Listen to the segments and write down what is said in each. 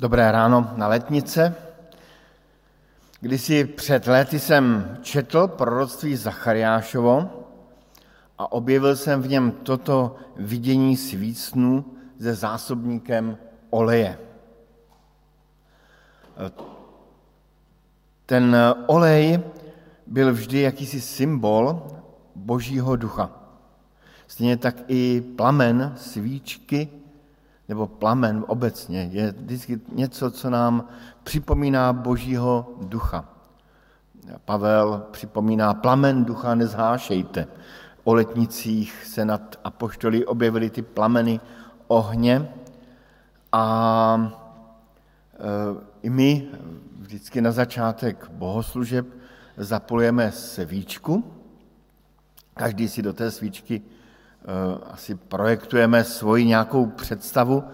Dobré ráno na letnice. Kdysi před lety jsem četl proroctví Zachariášovo a objevil jsem v něm toto vidění svícnu se zásobníkem oleje. Ten olej byl vždy jakýsi symbol božího ducha. Stejně tak i plamen svíčky nebo plamen obecně je vždycky něco, co nám připomíná božího ducha. Pavel připomíná plamen ducha nezhášejte. O letnicích se nad apoštolí objevily ty plameny ohně a e, i my vždycky na začátek bohoslužeb zapolujeme svíčku. Každý si do té svíčky asi projektujeme svoji nějakou představu,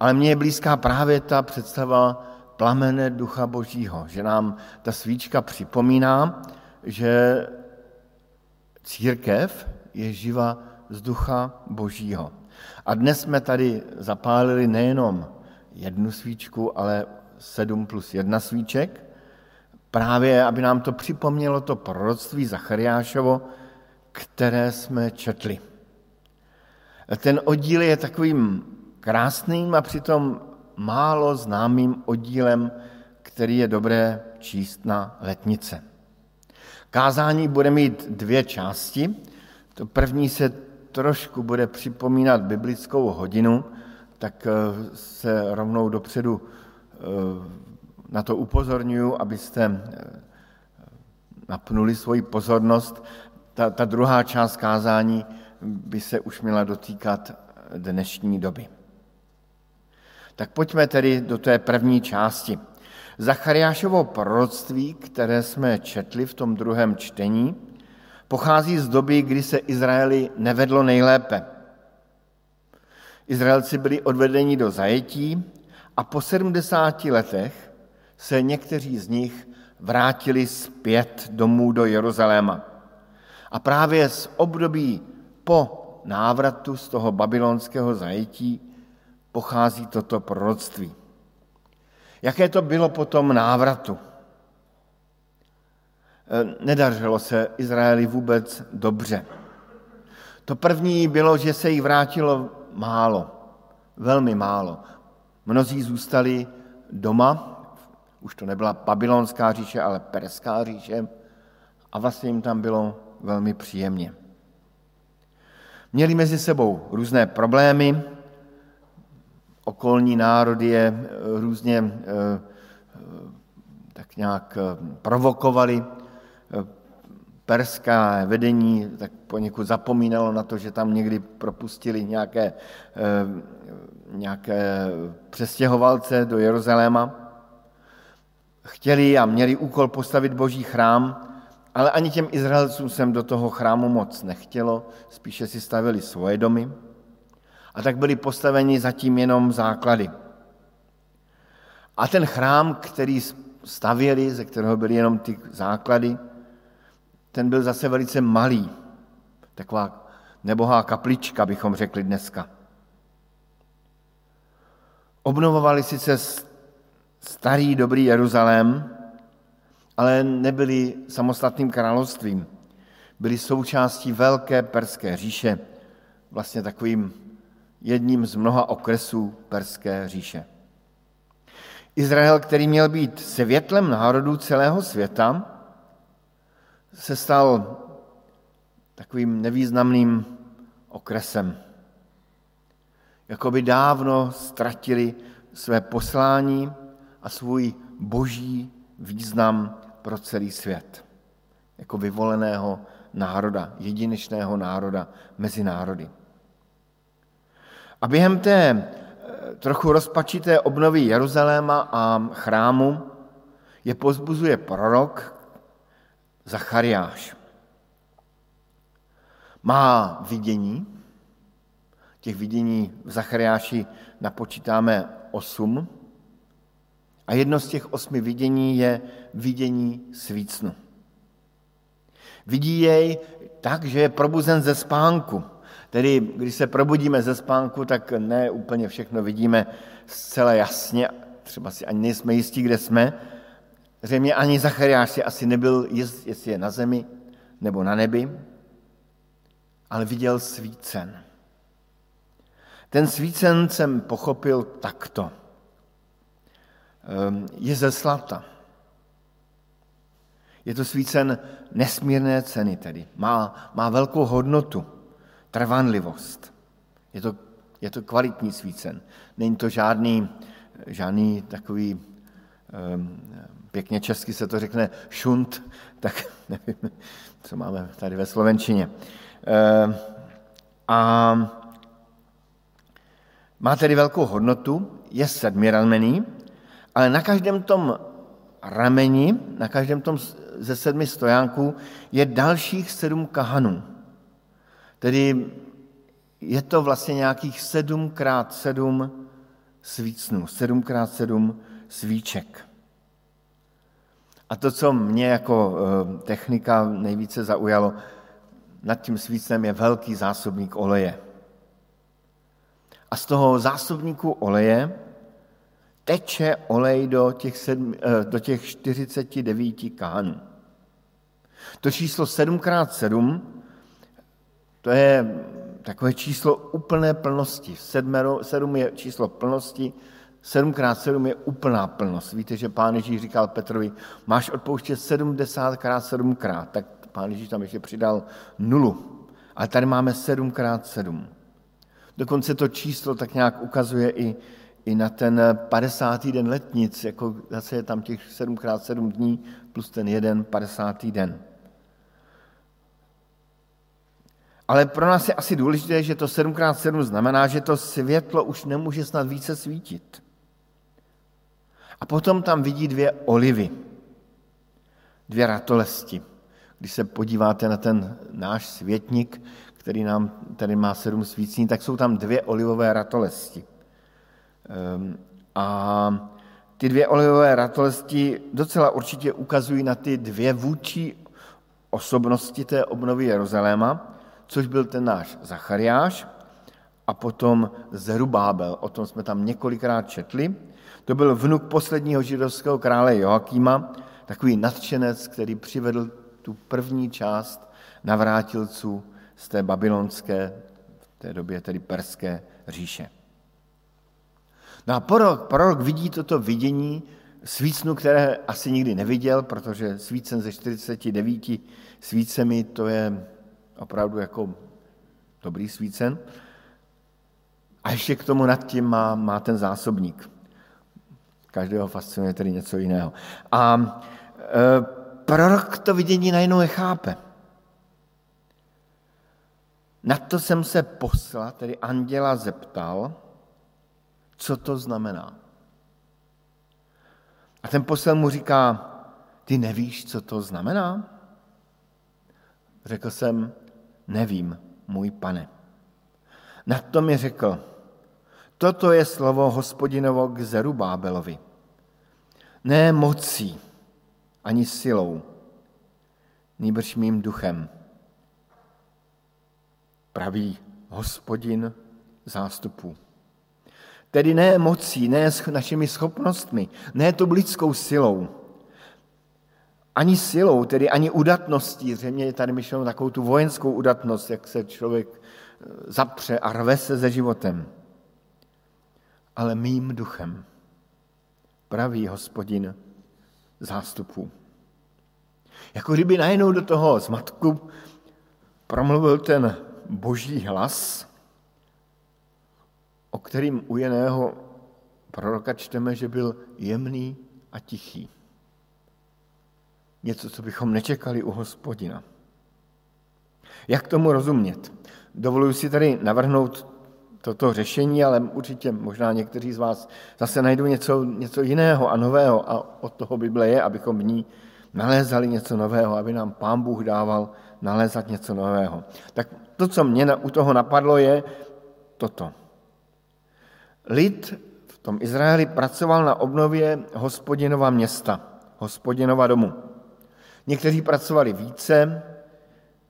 ale mně je blízká právě ta představa plamene Ducha Božího, že nám ta svíčka připomíná, že církev je živa z Ducha Božího. A dnes jsme tady zapálili nejenom jednu svíčku, ale sedm plus jedna svíček, právě aby nám to připomnělo to proroctví Zachariášovo, které jsme četli. Ten oddíl je takovým krásným a přitom málo známým oddílem, který je dobré číst na letnice. Kázání bude mít dvě části. To první se trošku bude připomínat biblickou hodinu, tak eh, se rovnou dopředu eh, na to upozorňuji, abyste eh, napnuli svoji pozornost. Ta, ta druhá část kázání by se už měla dotýkat dnešní doby. Tak pojďme tedy do té první části. Zachariášovo proroctví, které jsme četli v tom druhém čtení, pochází z doby, kdy se Izraeli nevedlo nejlépe. Izraelci byli odvedeni do zajetí a po 70 letech se někteří z nich vrátili zpět domů do Jeruzaléma. A právě z období po návratu z toho babylonského zajetí pochází toto proroctví. Jaké to bylo po tom návratu? E, nedařilo se Izraeli vůbec dobře. To první bylo, že se jí vrátilo málo, velmi málo. Mnozí zůstali doma, už to nebyla babylonská říše, ale perská říše, a vlastně jim tam bylo velmi příjemně. Měli mezi sebou různé problémy, okolní národy je eh, různě eh, eh, tak nějak provokovali. Perská vedení tak poněkud zapomínalo na to, že tam někdy propustili nějaké, nějaké přestěhovalce do Jeruzaléma. Chtěli a měli úkol postavit boží chrám, ale ani těm Izraelcům jsem do toho chrámu moc nechtělo, spíše si stavili svoje domy. A tak byli postaveni zatím jenom základy. A ten chrám, který stavěli, ze kterého byly jenom ty základy, ten byl zase velice malý. Taková nebohá kaplička, bychom řekli dneska. Obnovovali sice starý dobrý Jeruzalém, ale nebyli samostatným královstvím. Byli součástí velké perské říše, vlastně takovým jedním z mnoha okresů perské říše. Izrael, který měl být světlem národů celého světa, se stal takovým nevýznamným okresem. Jakoby dávno ztratili své poslání a svůj boží význam pro celý svět. Jako vyvoleného národa, jedinečného národa mezi národy. A během té eh, trochu rozpačité obnovy Jeruzaléma a chrámu je pozbuzuje prorok Zachariáš. Má vidění, těch vidění v Zachariáši napočítáme osm, a jedno z těch osmi vidění je vidění svícnu. Vidí jej tak, že je probuzen ze spánku. Tedy, když se probudíme ze spánku, tak ne úplně všechno vidíme zcela jasně. třeba si ani nejsme jistí, kde jsme. Zřejmě ani Zachariáš si asi nebyl jist, jestli je na zemi nebo na nebi, ale viděl svícen. Ten svícen jsem pochopil takto. Ehm, je ze slata. Je to svícen nesmírné ceny tedy. Má, má velkou hodnotu, trvanlivost. Je to, je to kvalitní svícen. Není to žádný, žádný takový, um, pěkně česky se to řekne, šunt, tak nevím, co máme tady ve Slovenčině. Um, a má tedy velkou hodnotu, je sedmiramený, ale na každém tom rameni, na každém tom ze sedmi stojánků je dalších sedm kahanů. Tedy je to vlastně nějakých sedmkrát sedm svícnů, sedmkrát sedm svíček. A to, co mě jako eh, technika nejvíce zaujalo, nad tím svícnem je velký zásobník oleje. A z toho zásobníku oleje teče olej do těch, sedm, eh, do těch 49 kánů. To číslo 7x7, to je takové číslo úplné plnosti. 7 je číslo plnosti, 7x7 je úplná plnost. Víte, že pán Ježíš říkal Petrovi, máš odpouštět 70x7x, tak pán Ježíš tam ještě přidal nulu. Ale tady máme 7x7. Dokonce to číslo tak nějak ukazuje i i na ten 50. den letnic, jako zase je tam těch 7x7 dní plus ten jeden 50. den. Ale pro nás je asi důležité, že to 7x7 znamená, že to světlo už nemůže snad více svítit. A potom tam vidí dvě olivy, dvě ratolesti. Když se podíváte na ten náš světník, který nám tady má sedm svícní, tak jsou tam dvě olivové ratolesti. Ehm, a ty dvě olivové ratolesti docela určitě ukazují na ty dvě vůči osobnosti té obnovy Jeruzaléma, což byl ten náš Zachariáš a potom Zerubábel. O tom jsme tam několikrát četli. To byl vnuk posledního židovského krále Joakýma, takový nadšenec, který přivedl tu první část navrátilců z té babylonské, v té době tedy perské říše. No a prorok, prorok vidí toto vidění svícnu, které asi nikdy neviděl, protože svícen ze 49 svícemi to je opravdu jako dobrý svícen. A ještě k tomu nad tím má, má ten zásobník. Každého fascinuje tedy něco jiného. A e, prorok to vidění najednou nechápe. Na to jsem se posla, tedy anděla zeptal, co to znamená. A ten posel mu říká, ty nevíš, co to znamená? Řekl jsem, nevím, můj pane. Na to mi řekl, toto je slovo hospodinovo k Zerubábelovi. Ne mocí, ani silou, nýbrž mým duchem. Praví hospodin zástupů. Tedy ne mocí, ne s našimi schopnostmi, ne to lidskou silou, ani silou, tedy ani udatností, zřejmě je tady myšleno takovou tu vojenskou udatnost, jak se člověk e, zapře a rve se se životem, ale mým duchem, pravý hospodin zástupů. Jako kdyby najednou do toho zmatku promluvil ten boží hlas, o kterým u jiného proroka čteme, že byl jemný a tichý. Něco, co bychom nečekali u hospodina. Jak tomu rozumět? Dovoluji si tady navrhnout toto řešení, ale určitě možná někteří z vás zase najdou něco, něco jiného a nového a od toho Bible je, abychom v ní nalézali něco nového, aby nám Pán Bůh dával nalézat něco nového. Tak to, co mě u toho napadlo, je toto. Lid v tom Izraeli pracoval na obnově hospodinova města, hospodinova domu. Někteří pracovali více,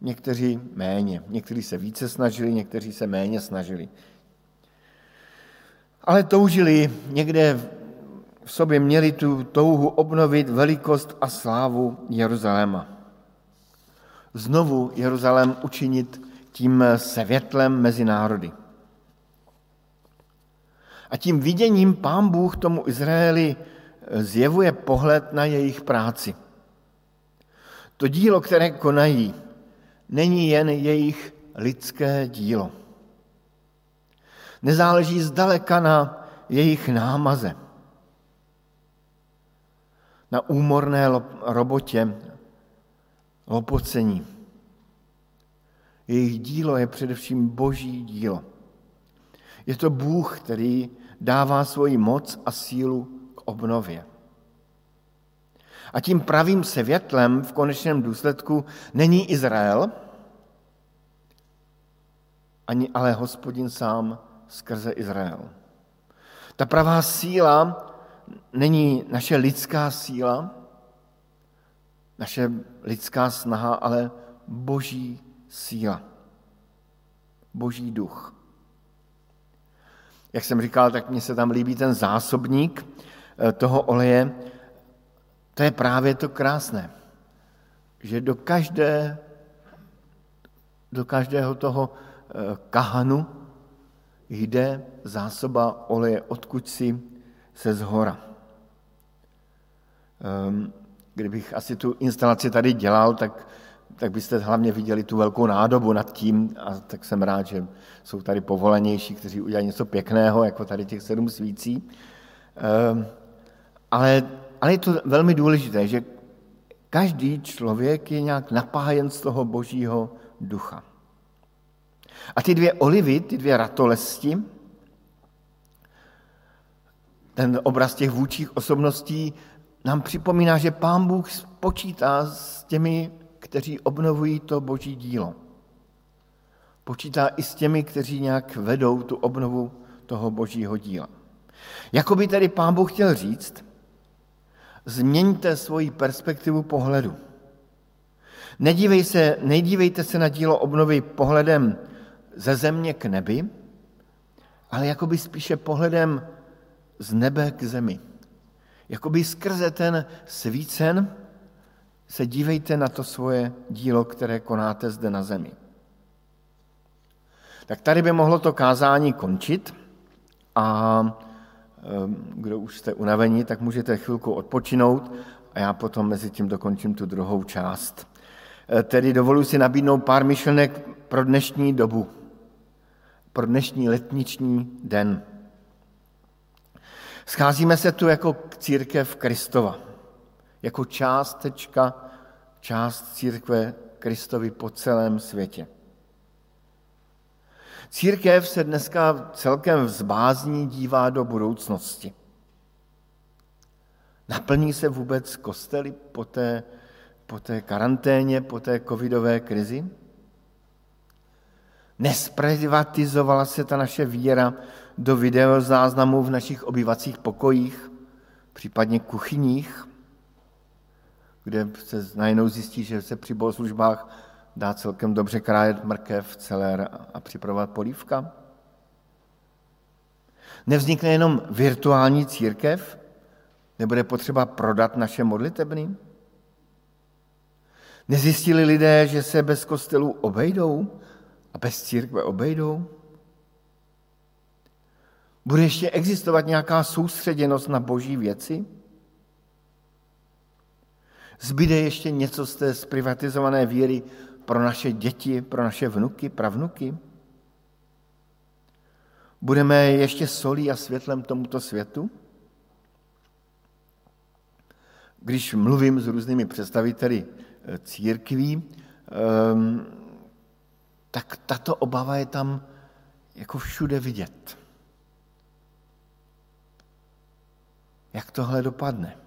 někteří méně. Někteří se více snažili, někteří se méně snažili. Ale toužili někde v sobě měli tu touhu obnovit velikost a slávu Jeruzaléma. Znovu Jeruzalém učinit tím světlem mezi národy. A tím viděním pán Bůh tomu Izraeli zjevuje pohled na jejich práci. To dílo, které konají, není jen jejich lidské dílo. Nezáleží zdaleka na jejich námaze, na úmorné robotě, lopocení. Jejich dílo je především boží dílo. Je to Bůh, který dává svoji moc a sílu k obnově. A tím pravým světlem v konečném důsledku není Izrael, ani ale hospodin sám skrze Izrael. Ta pravá síla není naše lidská síla, naše lidská snaha, ale boží síla. Boží duch. Jak jsem říkal, tak mně se tam líbí ten zásobník eh, toho oleje. To je právě to krásné, že do, každé, do každého toho eh, kahanu jde zásoba oleje, odkud si se zhora. Ehm, kdybych asi tu instalaci tady dělal, tak, tak byste hlavně viděli tu velkou nádobu nad tím a tak jsem rád, že jsou tady povolenější, kteří udělají něco pěkného, jako tady těch sedm svící. Ehm, ale, ale je to velmi důležité, že každý člověk je nějak napájen z toho božího ducha. A ty dvě olivy, ty dvě ratolesti, ten obraz těch vůčích osobností nám připomíná, že Pán Bůh počítá s těmi, kteří obnovují to boží dílo. Počítá i s těmi, kteří nějak vedou tu obnovu toho božího díla. Jakoby tedy Pán Bůh chtěl říct, změňte svoji perspektivu pohledu. Nedívej se, nejdívejte se na dílo obnovy pohledem ze země k nebi, ale jakoby spíše pohledem z nebe k zemi. Jakoby skrze ten svícen se dívejte na to svoje dílo, které konáte zde na zemi. Tak tady by mohlo to kázání končit a ehm, kdo už jste unavení, tak můžete chvilku odpočinout a já potom mezi tím dokončím tu druhou část. E, tedy dovoluji si nabídnout pár myšlenek pro dnešní dobu, pro dnešní letniční den. Scházíme se tu jako církev Kristova, jako částečka, část církve Kristovi po celém světě. Církev se dneska celkem vzbázní dívá do budoucnosti. Naplní se vůbec kostely po té, po té karanténě, po té covidové krizi? Nesprivatizovala se ta naše víra do videozáznamů v našich obyvacích pokojích, případně kuchyních, kde se najednou zjistí, že se při bohoslužbách dá celkem dobře krájet mrkev, celer a připravovat polívka? Nevznikne jenom virtuální církev? Nebude potřeba prodat naše modlitebny? Nezjistili lidé, že se bez kostelů obejdou a bez církve obejdou? Bude ještě existovat nějaká soustředěnost na boží věci? Zbyde ještě něco z té zprivatizované víry pro naše děti, pro naše vnuky, pravnuky? Budeme ještě solí a světlem tomuto světu? Když mluvím s různými představiteli eh, církví, ehm, tak tato obava je tam jako všude vidět. Jak tohle dopadne?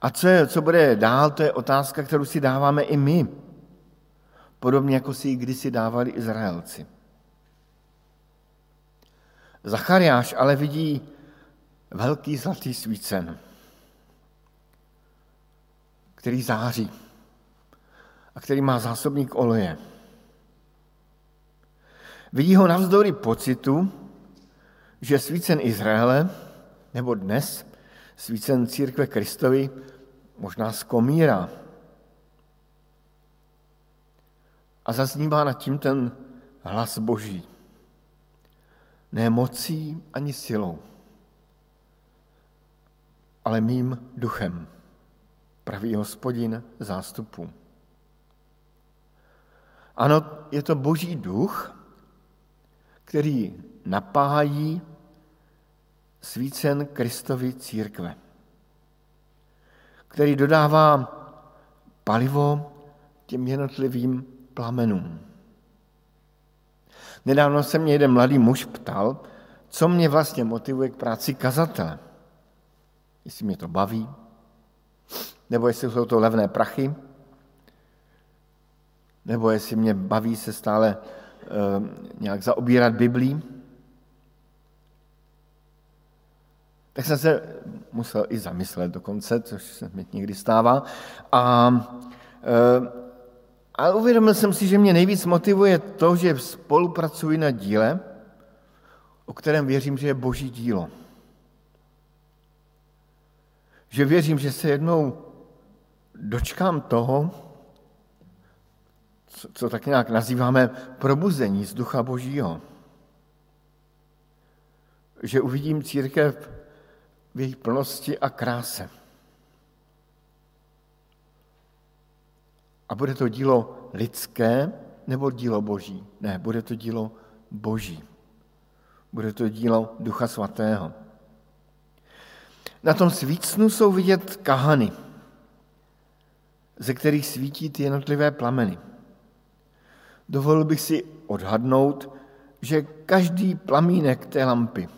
A co, je, co bude dál, to je otázka, kterou si dáváme i my. Podobně jako si ji kdysi dávali Izraelci. Zachariáš ale vidí velký zlatý svícen, který září a který má zásobník oleje. Vidí ho navzdory pocitu, že svícen Izraele nebo dnes svícen církve Kristovi možná skomírá. A zaznívá nad tím ten hlas Boží. Ne mocí ani silou, ale mým duchem, pravý hospodin zástupu. Ano, je to boží duch, který napájí svícen Kristovi církve, který dodává palivo těm jednotlivým plamenům. Nedávno se mě jeden mladý muž ptal, co mě vlastně motivuje k práci kazatele. Jestli mě to baví, nebo jestli jsou to levné prachy, nebo jestli mě baví se stále e, nějak zaobírat Biblí. Tak jsem se musel i zamyslet dokonce, což se mi někdy stává. A, e, a uvědomil jsem si, že mě nejvíc motivuje to, že spolupracuji na díle, o kterém věřím, že je boží dílo. Že věřím, že se jednou dočkám toho, co, co tak nějak nazýváme probuzení z ducha božího. Že uvidím církev v její plnosti a kráse. A bude to dílo lidské nebo dílo boží? Ne, bude to dílo boží. Bude to dílo Ducha Svatého. Na tom svícnu jsou vidět kahany, ze kterých svítí ty jednotlivé plameny. Dovolil bych si odhadnout, že každý plamínek té lampy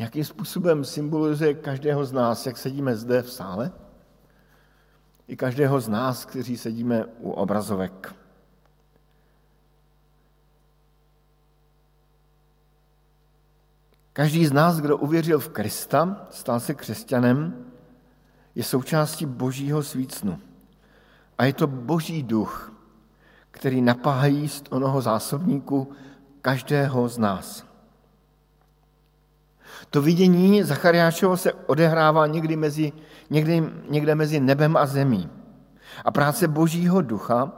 nějakým způsobem symbolizuje každého z nás, jak sedíme zde v sále, i každého z nás, kteří sedíme u obrazovek. Každý z nás, kdo uvěřil v Krista, stal se křesťanem, je součástí božího svícnu. A je to boží duch, který napáhají z onoho zásobníku každého z nás. To vidění Zachariášovo se odehrává někdy mezi, někdy, někde mezi nebem a zemí. A práce Božího ducha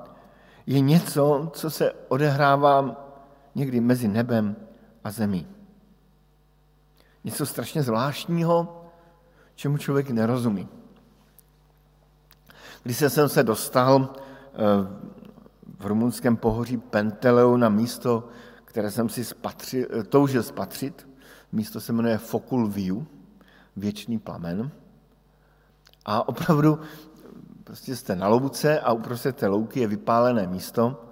je něco, co se odehrává někdy mezi nebem a zemí. Něco strašně zvláštního, čemu člověk nerozumí. Když jsem se dostal eh, v rumunském pohoří Penteleu na místo, které jsem si spatřil, eh, toužil spatřit, Místo se jmenuje Fokul View, věčný plamen. A opravdu prostě jste na louce a uprostřed té louky je vypálené místo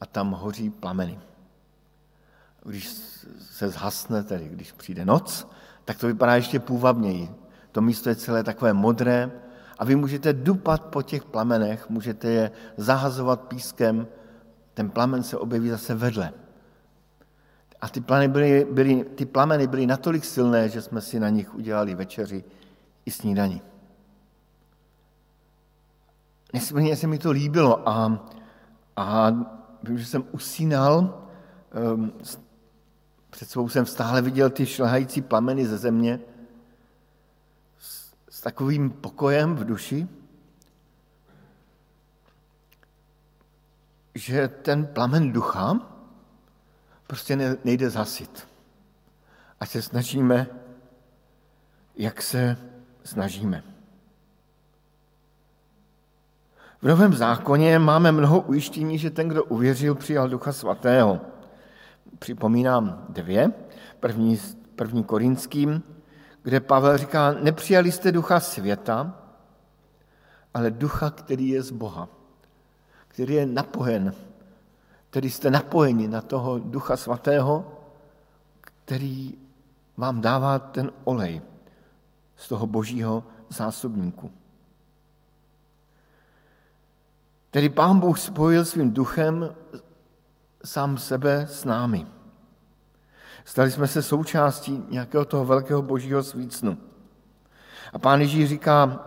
a tam hoří plameny. Když se zhasne, tedy když přijde noc, tak to vypadá ještě půvabněji. To místo je celé takové modré a vy můžete dupat po těch plamenech, můžete je zahazovat pískem, ten plamen se objeví zase vedle. A ty, plameny byly, byly, ty plameny byly natolik silné, že jsme si na nich udělali večeři i snídani. Nesmírně se mi to líbilo a, a vím, že jsem usínal, um, před svou jsem stále viděl ty šlehající plameny ze země s, s takovým pokojem v duši, že ten plamen ducha, prostě nejde zasit. A se snažíme, jak se snažíme. V Novém zákoně máme mnoho ujištění, že ten, kdo uvěřil, přijal Ducha Svatého. Připomínám dvě. První, první korinským, kde Pavel říká, nepřijali jste ducha světa, ale ducha, který je z Boha, který je napojen který jste napojeni na toho Ducha Svatého, který vám dává ten olej z toho božího zásobníku. Tedy Pán Bůh spojil svým duchem sám sebe s námi. Stali jsme se součástí nějakého toho velkého božího svícnu. A pán Ježíš říká,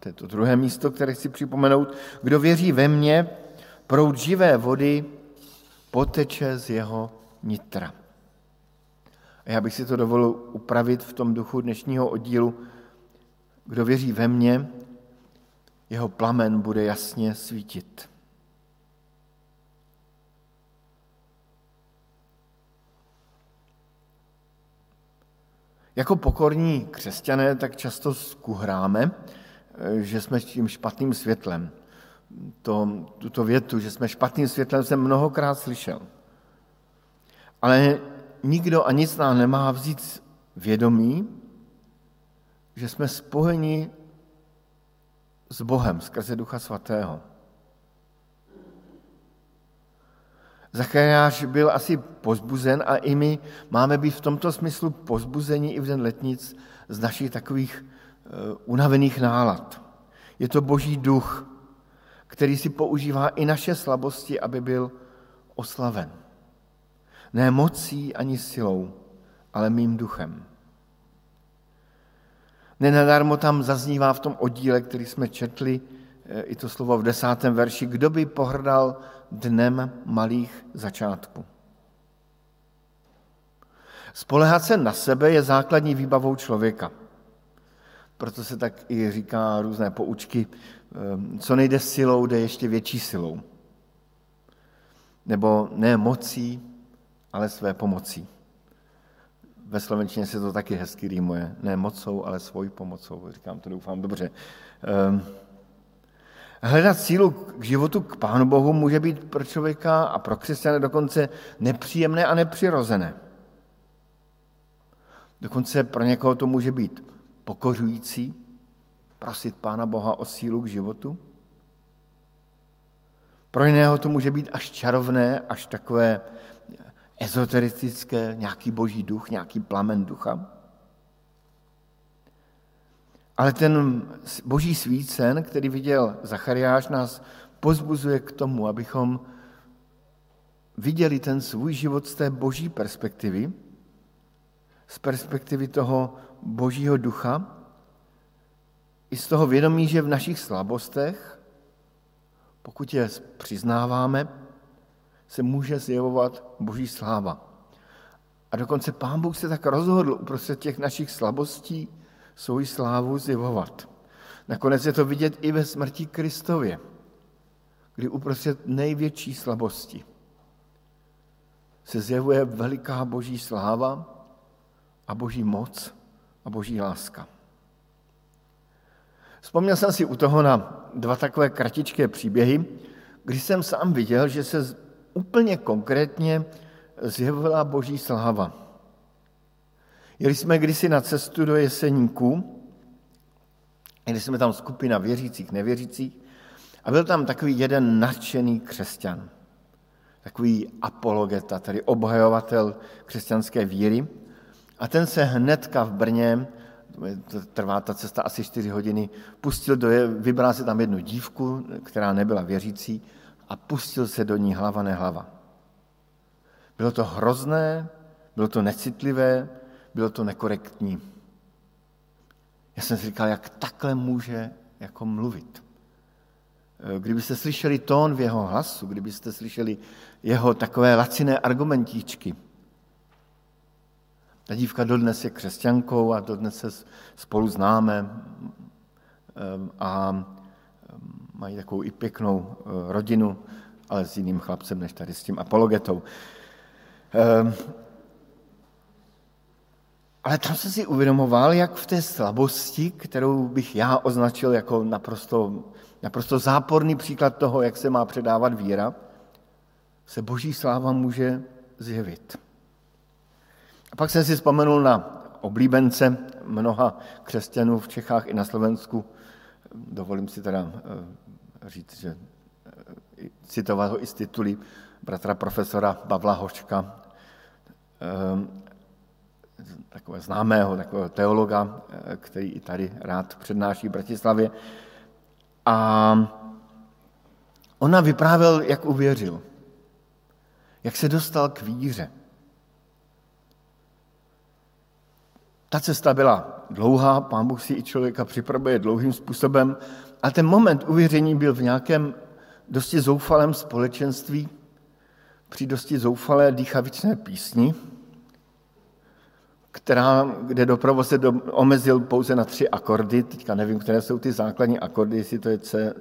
to je to druhé místo, které chci připomenout, kdo věří ve mně, proud živé vody poteče z jeho nitra. A já bych si to dovolil upravit v tom duchu dnešního oddílu. Kdo věří ve mně, jeho plamen bude jasně svítit. Jako pokorní křesťané tak často skuhráme, že jsme tím špatným světlem. To, tuto větu, že jsme špatným světlem, jsem mnohokrát slyšel. Ale nikdo a nic nám nemá vzít vědomí, že jsme spojeni s Bohem skrze Ducha Svatého. Zachariáš byl asi pozbuzen a i my máme být v tomto smyslu pozbuzení i v den letnic z našich takových uh, unavených nálad. Je to boží duch, který si používá i naše slabosti, aby byl oslaven. Ne mocí ani silou, ale mým duchem. Nenadarmo tam zaznívá v tom oddíle, který jsme četli, eh, i to slovo v desátém verši, kdo by pohrdal dnem malých začátků. Spolehat se na sebe je základní výbavou člověka. Proto se tak i říká různé poučky, eh, co nejde silou, jde ještě větší silou. Nebo ne mocí, ale své pomocí. Ve slovenčině se to taky hezky rýmuje. Ne mocou, ale svojí pomocou. Říkám to, doufám, dobře. Um, Hledat sílu k životu k Pánu Bohu může být pro člověka a pro křesťany dokonce nepříjemné a nepřirozené. Dokonce pro někoho to může být pokořující, prosit Pána Boha o sílu k životu. Pro jiného to může být až čarovné, až takové ezoteristické, nějaký boží duch, nějaký plamen ducha. Ale ten boží svícen, který viděl Zachariáš, nás pozbuzuje k tomu, abychom viděli ten svůj život z té boží perspektivy, z perspektivy toho božího ducha, i z toho vědomí, že v našich slabostech, pokud je přiznáváme, se může zjevovat boží sláva. A dokonce Pán Bůh se tak rozhodl uprostřed těch našich slabostí, svoji slávu zjevovat. Nakonec je to vidět i ve smrti Kristově, kdy uprostřed největší slabosti se zjevuje veliká boží sláva a boží moc a boží láska. Vzpomněl jsem si u toho na dva takové kratičké příběhy, kdy jsem sám viděl, že se úplně konkrétně zjevila boží sláva. Jeli jsme kdysi na cestu do Jeseníku, jeli jsme tam skupina věřících, nevěřících a byl tam takový jeden nadšený křesťan, takový apologeta, tedy obhajovatel křesťanské víry a ten se hnedka v Brně, trvá ta cesta asi 4 hodiny, pustil do, vybral si tam jednu dívku, která nebyla věřící a pustil se do ní hlava nehlava. Bylo to hrozné, bylo to necitlivé, bylo to nekorektní. Já jsem si říkal, jak takhle může jako mluvit. Kdybyste slyšeli tón v jeho hlasu, kdybyste slyšeli jeho takové laciné argumentíčky. Ta dívka dodnes je křesťankou a dodnes se spolu známe eh, a eh, mají takovou i pěknou rodinu, ale s jiným chlapcem než tady s tím apologetou. Ale tam jsem si uvědomoval, jak v té slabosti, kterou bych já označil jako naprosto, naprosto záporný příklad toho, jak se má předávat víra, se boží sláva může zjevit. A pak jsem si vzpomenul na oblíbence mnoha křesťanů v Čechách i na Slovensku. Dovolím si teda eh, říct, že eh, citovat ho i z tituly bratra profesora Pavla Hoška, eh, takového známého, takového teologa, který i tady rád přednáší v Bratislavě. A ona vyprávěl, jak uvěřil, jak se dostal k víře. Ta cesta byla dlouhá, pán Bůh si i člověka připravuje dlouhým způsobem, a ten moment uvěření byl v nějakém dosti zoufalém společenství, při dosti zoufalé dýchavičné písni, která, kde doprovod se do, omezil pouze na tři akordy, teďka nevím, které jsou ty základní akordy, jestli to je C,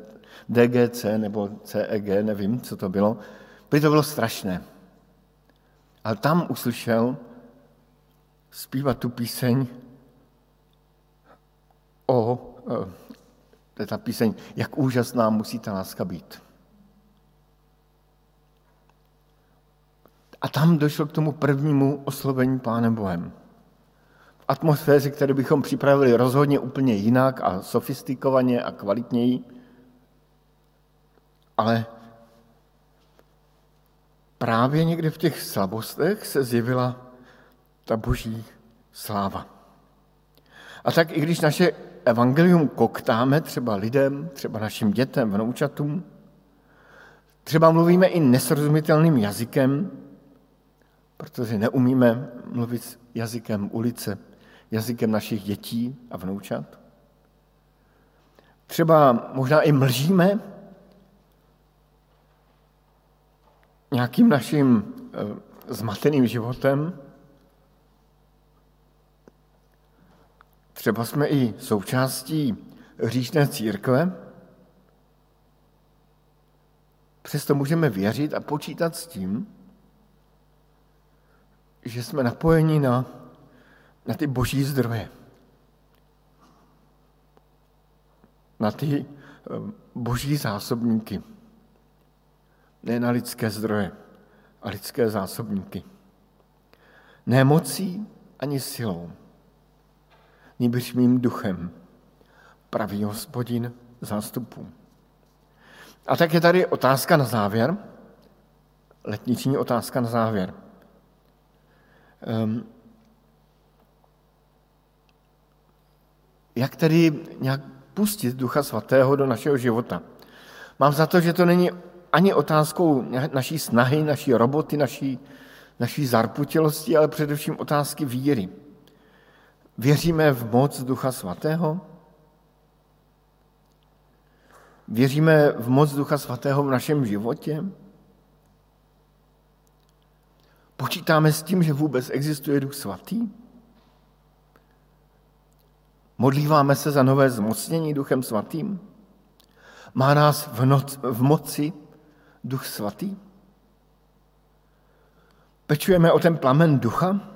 DGC nebo CEG, nevím, co to bylo. Prý to bylo strašné. Ale tam uslyšel zpívat tu píseň o, eh, to je ta píseň, jak úžasná musí ta láska být. A tam došlo k tomu prvnímu oslovení Pánem Bohem. V atmosféře, kterou bychom připravili rozhodně úplně jinak a sofistikovaně a kvalitněji, ale právě někde v těch slabostech se zjevila ta boží sláva. A tak i když naše evangelium koktáme třeba lidem, třeba našim dětem, vnoučatům, třeba mluvíme i nesrozumitelným jazykem, protože neumíme mluvit jazykem ulice, jazykem našich dětí a vnoučat. Třeba možná i mlžíme nějakým naším eh, zmateným životem. Třeba jsme i součástí hříšné církve, přesto můžeme věřit a počítat s tím, že jsme napojeni na, na ty boží zdroje. Na ty eh, boží zásobníky. Ne na lidské zdroje a lidské zásobníky. Ne mocí ani silou, nýbrž mým duchem, pravý hospodin zástupů. A tak je tady otázka na závěr, letniční otázka na závěr. Um, jak tedy nějak pustit Ducha Svatého do našeho života? Mám za to, že to není ani otázkou naší snahy, naší roboty, naší, naší zarputilosti, ale především otázky víry. Věříme v moc Ducha Svatého? Věříme v moc Ducha Svatého v našem životě? Počítáme s tím, že vůbec existuje Duch Svatý? Modlíváme se za nové zmocnění Duchem Svatým? Má nás v, noc, v moci Duch Svatý? Pečujeme o ten plamen ducha?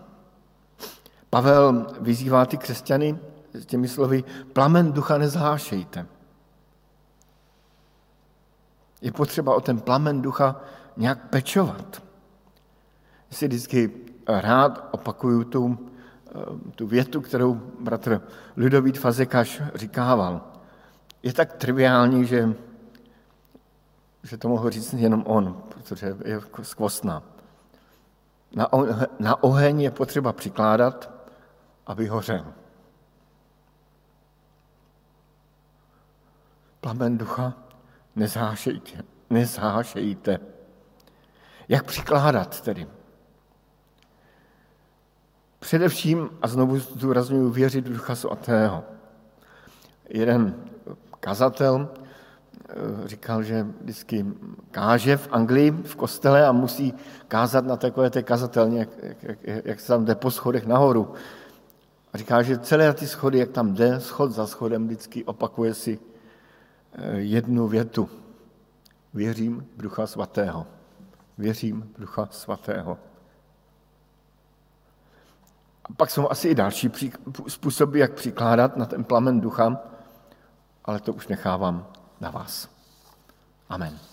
Pavel vyzývá ty křesťany s těmi slovy, plamen ducha nezhášejte. Je potřeba o ten plamen ducha nějak pečovat si vždycky rád opakuju tu, eh, tu větu, kterou bratr Ludovít Fazekaš říkával. Je tak triviální, že, že to mohl říct jenom on, protože je skvostná. Na, na oheň je potřeba přikládat, aby hořel. Plamen ducha nezhášejte, nezhášejte. Jak přikládat tedy? Především, a znovu zdůraznuju, věřit v Ducha Svatého. Jeden kazatel eh, říkal, že vždycky káže v Anglii v kostele a musí kázat na takové té kazatelně, jak, jak, jak, jak se tam jde po schodech nahoru. A říká, že celé ty schody, jak tam jde, schod za schodem, vždycky opakuje si eh, jednu větu. Věřím v Ducha Svatého. Věřím v Ducha Svatého. Pak jsou asi i další způsoby, jak přikládat na ten plamen ducha, ale to už nechávám na vás. Amen.